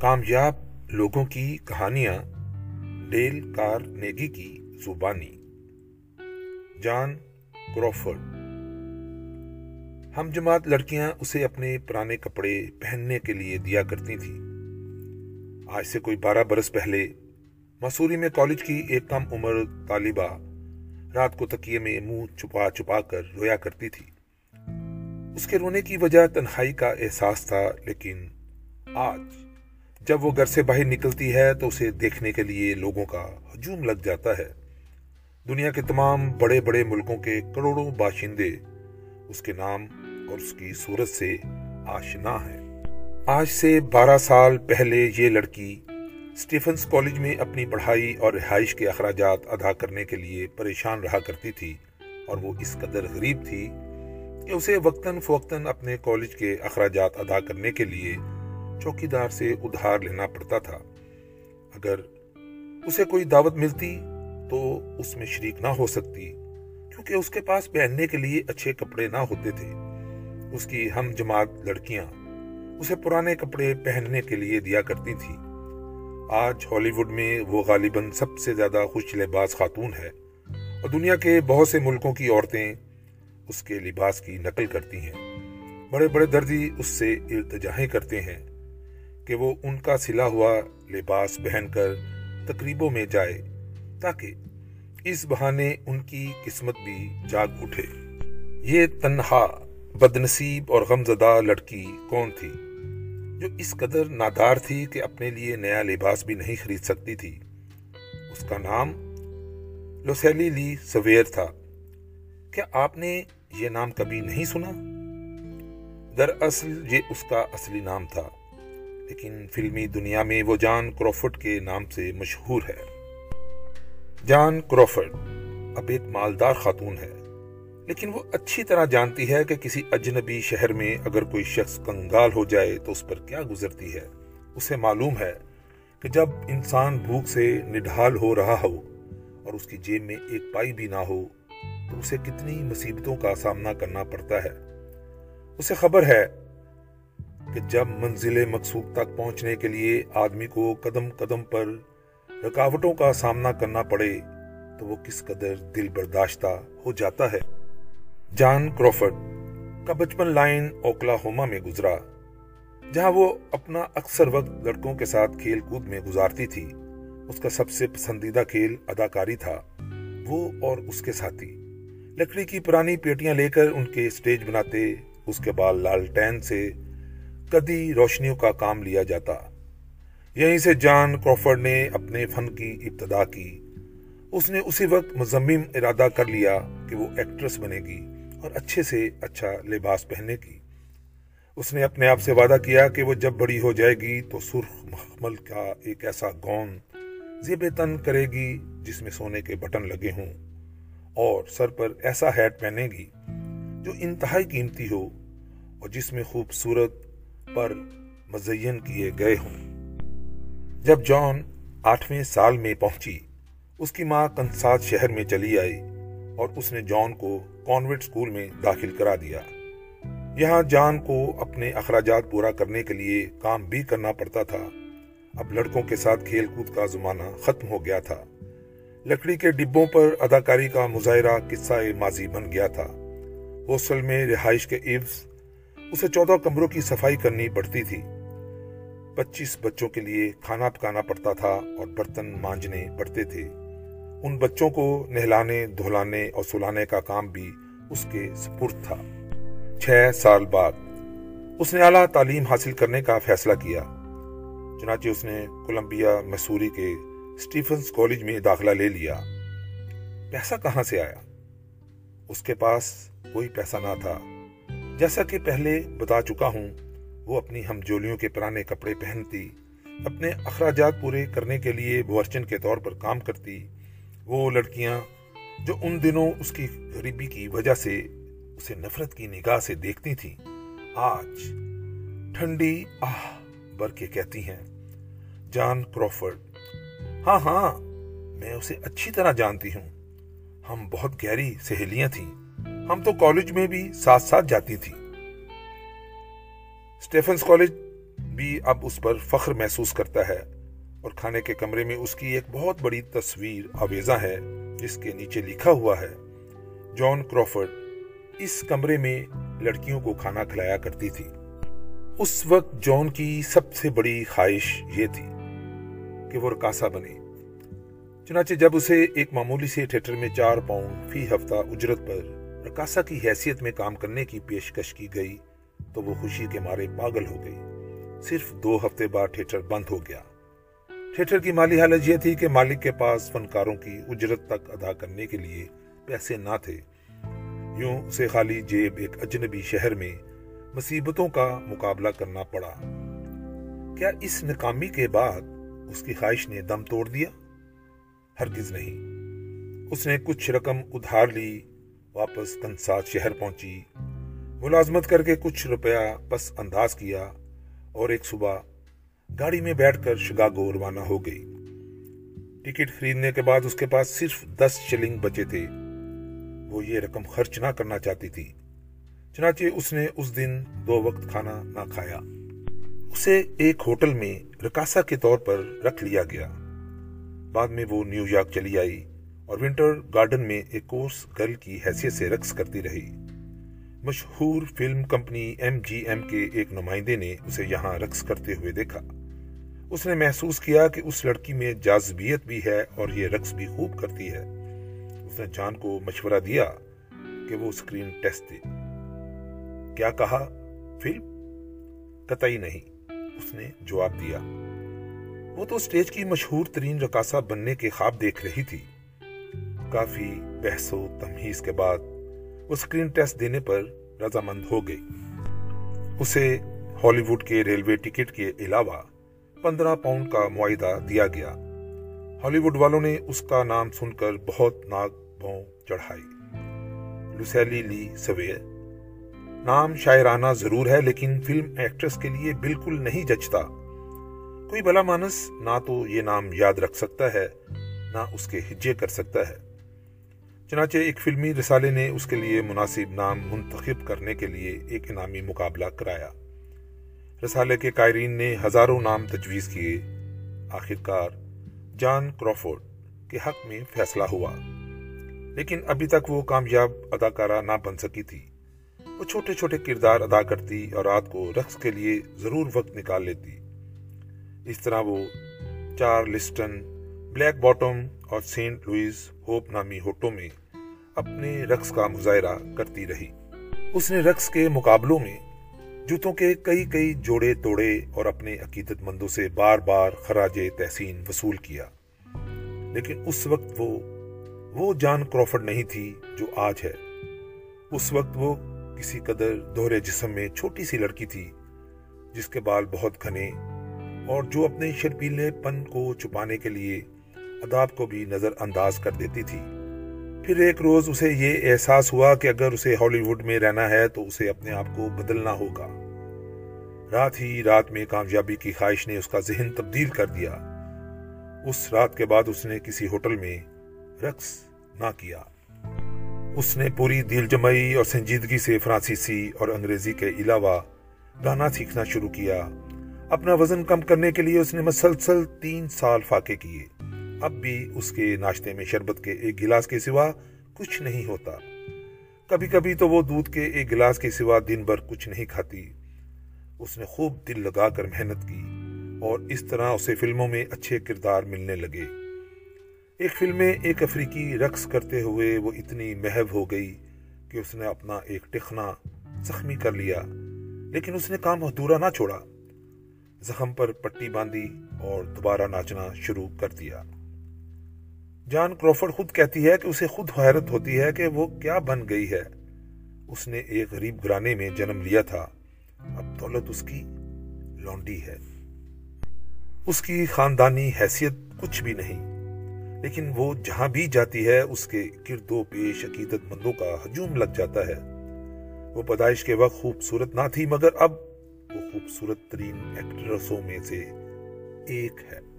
کامیاب لوگوں کی کہانیاں ڈیل کارنیگی کی زبانی۔ جان کروفرڈ۔ ہم جماعت لڑکیاں اسے اپنے پرانے کپڑے پہننے کے لیے دیا کرتی تھی آج سے کوئی بارہ برس پہلے مسوری میں کالج کی ایک کم عمر طالبہ رات کو تکیے میں منہ چھپا چھپا کر رویا کرتی تھی۔ اس کے رونے کی وجہ تنہائی کا احساس تھا، لیکن آج جب وہ گھر سے باہر نکلتی ہے تو اسے دیکھنے کے لیے لوگوں کا ہجوم لگ جاتا ہے۔ دنیا کے تمام بڑے بڑے ملکوں کے کروڑوں باشندے اس کے نام اور اس کی صورت سے آشنا ہیں۔ آج سے بارہ سال پہلے یہ لڑکی سٹیفنز کالج میں اپنی پڑھائی اور رہائش کے اخراجات ادا کرنے کے لیے پریشان رہا کرتی تھی اور وہ اس قدر غریب تھی کہ اسے وقتاً فوقتاً اپنے کالج کے اخراجات ادا کرنے کے لیے چوکی دار سے ادھار لینا پڑتا تھا۔ اگر اسے کوئی دعوت ملتی تو اس میں شریک نہ ہو سکتی، کیونکہ اس کے پاس پہننے کے لیے اچھے کپڑے نہ ہوتے تھے۔ اس کی ہم جماعت لڑکیاں اسے پرانے کپڑے پہننے کے لیے دیا کرتی تھی۔ آج ہالی ووڈ میں وہ غالباً سب سے زیادہ خوش لباس خاتون ہے اور دنیا کے بہت سے ملکوں کی عورتیں اس کے لباس کی نقل کرتی ہیں۔ بڑے بڑے دردی اس سے التجاہیں کرتے ہیں۔ کہ وہ ان کا سلا ہوا لباس پہن کر تقریبوں میں جائے تاکہ اس بہانے ان کی قسمت بھی جاگ اٹھے۔ یہ تنہا، بدنصیب اور غمزدہ لڑکی کون تھی جو اس قدر نادار تھی کہ اپنے لیے نیا لباس بھی نہیں خرید سکتی تھی؟ اس کا نام لوسیلی لی سویر تھا۔ کیا آپ نے یہ نام کبھی نہیں سنا؟ دراصل یہ اس کا اصلی نام تھا۔ لیکن فلمی دنیا میں وہ جان کروفرڈ کے نام سے مشہور ہے۔ جان کروفرڈ اب ایک مالدار خاتون ہے، لیکن وہ اچھی طرح جانتی ہے کہ کسی اجنبی شہر میں اگر کوئی شخص کنگال ہو جائے تو اس پر کیا گزرتی ہے۔ اسے معلوم ہے کہ جب انسان بھوک سے نڈھال ہو رہا ہو اور اس کی جیب میں ایک پائی بھی نہ ہو، تو اسے کتنی مصیبتوں کا سامنا کرنا پڑتا ہے۔ اسے خبر ہے کہ جب منزل مقصود تک پہنچنے کے لیے آدمی کو قدم قدم پر رکاوٹوں کا سامنا کرنا پڑے، تو وہ کس قدر دل برداشتہ ہو جاتا ہے۔ جان کروفرڈ کا بچپن لائن اوکلا ہوما میں گزرا، جہاں وہ اپنا اکثر وقت لڑکوں کے ساتھ کھیل کود میں گزارتی تھی۔ اس کا سب سے پسندیدہ کھیل اداکاری تھا، وہ اور اس کے ساتھی۔ لکڑی کی پرانی پیٹیاں لے کر ان کے سٹیج بناتے، اس کے بعد لالٹین سے کدی روشنیوں کا کام لیا جاتا۔ یہیں سے جان کروفرڈ نے اپنے فن کی ابتدا کی۔ اس نے اسی وقت مزمم ارادہ کر لیا کہ وہ ایکٹریس بنے گی اور اچھے سے اچھا لباس پہننے کی اس نے اپنے آپ سے وعدہ کیا کہ وہ جب بڑی ہو جائے گی تو سرخ مخمل کا ایک ایسا گون زیب تن کرے گی جس میں سونے کے بٹن لگے ہوں اور سر پر ایسا ہیٹ پہنے گی جو انتہائی قیمتی ہو اور جس میں خوبصورت پر مزین کیے گئے ہوں۔ جب جان آٹھویں سال میں پہنچی، اس کی ماں کنسات شہر میں چلی آئی اور اس نے جان کو کانوینٹ سکول میں داخل کرا دیا۔ یہاں جان کو اپنے اخراجات پورا کرنے کے لیے کام بھی کرنا پڑتا تھا۔ اب لڑکوں کے ساتھ کھیل کود کا زمانہ ختم ہو گیا تھا۔ لکڑی کے ڈبوں پر اداکاری کا مظاہرہ قصہ ماضی بن گیا تھا۔ ہوسٹل میں رہائش کے عفظ اسے چودہ کمروں کی صفائی کرنی پڑتی تھی۔ پچیس بچوں کے لیے کھانا پکانا پڑتا تھا اور برتن مانجنے پڑتے تھے۔ ان بچوں کو نہلانے دھولانے اور سلانے کا کام بھی اس کے سپرد تھا۔ چھ سال بعد اس نے اعلیٰ تعلیم حاصل کرنے کا فیصلہ کیا۔ چنانچہ اس نے کولمبیا مسوری کے سٹیفنز کالج میں داخلہ لے لیا۔ پیسہ کہاں سے آیا؟ اس کے پاس کوئی پیسہ نہ تھا۔ جیسا کہ پہلے بتا چکا ہوں، وہ اپنی ہم جولیوں کے پرانے کپڑے پہنتی، اپنے اخراجات پورے کرنے کے لیے بورچن کے طور پر کام کرتی۔ وہ لڑکیاں جو ان دنوں اس کی غریبی کی وجہ سے اسے نفرت کی نگاہ سے دیکھتی تھیں، آج ٹھنڈی آہ بر کے کہتی ہیں، جان کروفرڈ ہاں ہاں میں اسے اچھی طرح جانتی ہوں۔ ہم بہت گہری سہیلیاں تھیں۔ ہم تو کالج میں بھی ساتھ ساتھ جاتی تھی۔ سٹیفنز کالج بھی اب اس پر فخر محسوس کرتا ہے اور کھانے کے کمرے میں اس کی ایک بہت بڑی تصویر آویزہ ہے، جس کے نیچے لکھا ہوا ہے، جان کرافرڈ اس کمرے میں لڑکیوں کو کھانا کھلایا کرتی تھی۔ اس وقت جان کی سب سے بڑی خواہش یہ تھی کہ وہ رکاسا بنے۔ چنانچہ جب اسے ایک معمولی سے تھیٹر میں چار پاؤنڈ فی ہفتہ اجرت پر رکاسا کی حیثیت میں کام کرنے کی پیشکش کی گئی تو وہ خوشی کے مارے پاگل ہو گئی۔ صرف دو ہفتے بعد تھیٹر بند ہو گیا۔ تھیٹر کی مالی حالت یہ تھی کہ مالک کے پاس فنکاروں کی اجرت تک ادا کرنے کے لیے پیسے نہ تھے۔ یوں اسے خالی جیب ایک اجنبی شہر میں مصیبتوں کا مقابلہ کرنا پڑا۔ کیا اس ناکامی کے بعد اس کی خواہش نے دم توڑ دیا؟ ہرگز نہیں۔ اس نے کچھ رقم ادھار لی۔ واپس کنسات شہر پہنچی۔ ملازمت کر کے کچھ روپیہ پس انداز کیا اور ایک صبح گاڑی میں بیٹھ کر شگاگو روانہ ہو گئی۔ ٹکٹ خریدنے کے بعد اس کے پاس صرف دس شلنگ بچے تھے۔ وہ یہ رقم خرچ نہ کرنا چاہتی تھی۔ چنانچہ اس نے اس دن دو وقت کھانا نہ کھایا۔ اسے ایک ہوٹل میں رکاسا کے طور پر رکھ لیا گیا۔ بعد میں وہ نیو یارک چلی آئی۔ اور ونٹر گارڈن میں ایک کورس گرل کی حیثیت سے رقص کرتی رہی۔ مشہور film company M G M کے ایک نمائندے نے اسے یہاں رقص کرتے ہوئے دیکھا۔ اس نے محسوس کیا کہ اس لڑکی میں جازبیت بھی ہے اور یہ رقص بھی خوب کرتی ہے۔ اس نے جان کو مشورہ دیا کہ وہ اسکرین ٹیسٹ دے۔ کیا کہا؟ فلم؟ قطعی نہیں، اس نے جواب دیا۔ وہ تو اسٹیج کی مشہور ترین رکاسا بننے کے خواب دیکھ رہی تھی۔ کافی بحث و تمہیز کے بعد وہ اسکرین ٹیسٹ دینے پر رضامند ہو گئی۔ اسے ہالی ووڈ کے ریلوے ٹکٹ کے علاوہ پندرہ پاؤنڈ کا معاہدہ دیا گیا۔ ہالی ووڈ والوں نے اس کا نام سن کر بہت ناک بھون چڑھائی۔ لوسیلی لی سویر۔ نام شاعرانہ ضرور ہے لیکن فلم ایکٹریس کے لیے بالکل نہیں جچتا۔ کوئی بلا مانس نہ تو یہ نام یاد رکھ سکتا ہے، نہ اس کے ہجے کر سکتا ہے۔ چنانچہ ایک فلمی رسالے نے اس کے لیے مناسب نام منتخب کرنے کے لیے ایک انعامی مقابلہ کرایا۔ رسالے کے قائرین نے ہزاروں نام تجویز کیے۔ آخرکار جان کرافورڈ کے حق میں فیصلہ ہوا۔ لیکن ابھی تک وہ کامیاب اداکارہ نہ بن سکی تھی۔ وہ چھوٹے چھوٹے کردار ادا کرتی اور رات کو رقص کے لیے ضرور وقت نکال لیتی۔ اس طرح وہ چار لسٹن بلیک باٹم اور سینٹ لوئس ہوپ نامی ہوٹوں میں اپنے رقص کا مظاہرہ کرتی رہی۔ اس نے رقص کے مقابلوں میں جوتوں کے کئی کئی جوڑے توڑے اور اپنے عقیدت مندوں سے بار بار خراج تحسین وصول کیا۔ لیکن اس وقت وہ وہ جان کروفرڈ نہیں تھی جو آج ہے۔ اس وقت وہ کسی قدر دوہرے جسم میں چھوٹی سی لڑکی تھی، جس کے بال بہت گھنے اور جو اپنے شرپیلے پن کو چھپانے کے لیے اداب کو بھی نظر انداز کر دیتی تھی۔ پھر ایک روز اسے یہ احساس ہوا کہ اگر اسے ہالی ووڈ میں رہنا ہے تو اسے اپنے آپ کو بدلنا ہوگا۔ رات ہی رات میں کامیابی کی خواہش نے اس کا ذہن تبدیل کر دیا۔ اس رات کے بعد اس نے کسی ہوٹل میں رقص نہ کیا۔ اس نے پوری دل جمعی اور سنجیدگی سے فرانسیسی اور انگریزی کے علاوہ گانا سیکھنا شروع کیا۔ اپنا وزن کم کرنے کے لیے اس نے مسلسل تین سال فاقے کیے۔ اب بھی اس کے ناشتے میں شربت کے ایک گلاس کے سوا کچھ نہیں ہوتا۔ کبھی کبھی تو وہ دودھ کے ایک گلاس کے سوا دن بھر کچھ نہیں کھاتی۔ اس نے خوب دل لگا کر محنت کی اور اس طرح اسے فلموں میں اچھے کردار ملنے لگے۔ ایک فلم میں ایک افریقی رقص کرتے ہوئے وہ اتنی محب ہو گئی کہ اس نے اپنا ایک ٹخنا زخمی کر لیا، لیکن اس نے کام ادھورا نہ چھوڑا۔ زخم پر پٹی باندھی اور دوبارہ ناچنا شروع کر دیا۔ جان کروفرڈ خود کہتی ہے کہ اسے خود حیرت ہوتی ہے کہ وہ کیا بن گئی ہے۔ اس نے ایک غریب گرانے میں جنم لیا تھا۔ اب دولت اس کی لونڈی ہے۔ اس کی خاندانی حیثیت کچھ بھی نہیں۔ لیکن وہ جہاں بھی جاتی ہے، اس کے گرد و پیش عقیدت مندوں کا ہجوم لگ جاتا ہے۔ وہ پیدائش کے وقت خوبصورت نہ تھی، مگر اب وہ خوبصورت ترین ایکٹریسوں میں سے ایک ہے۔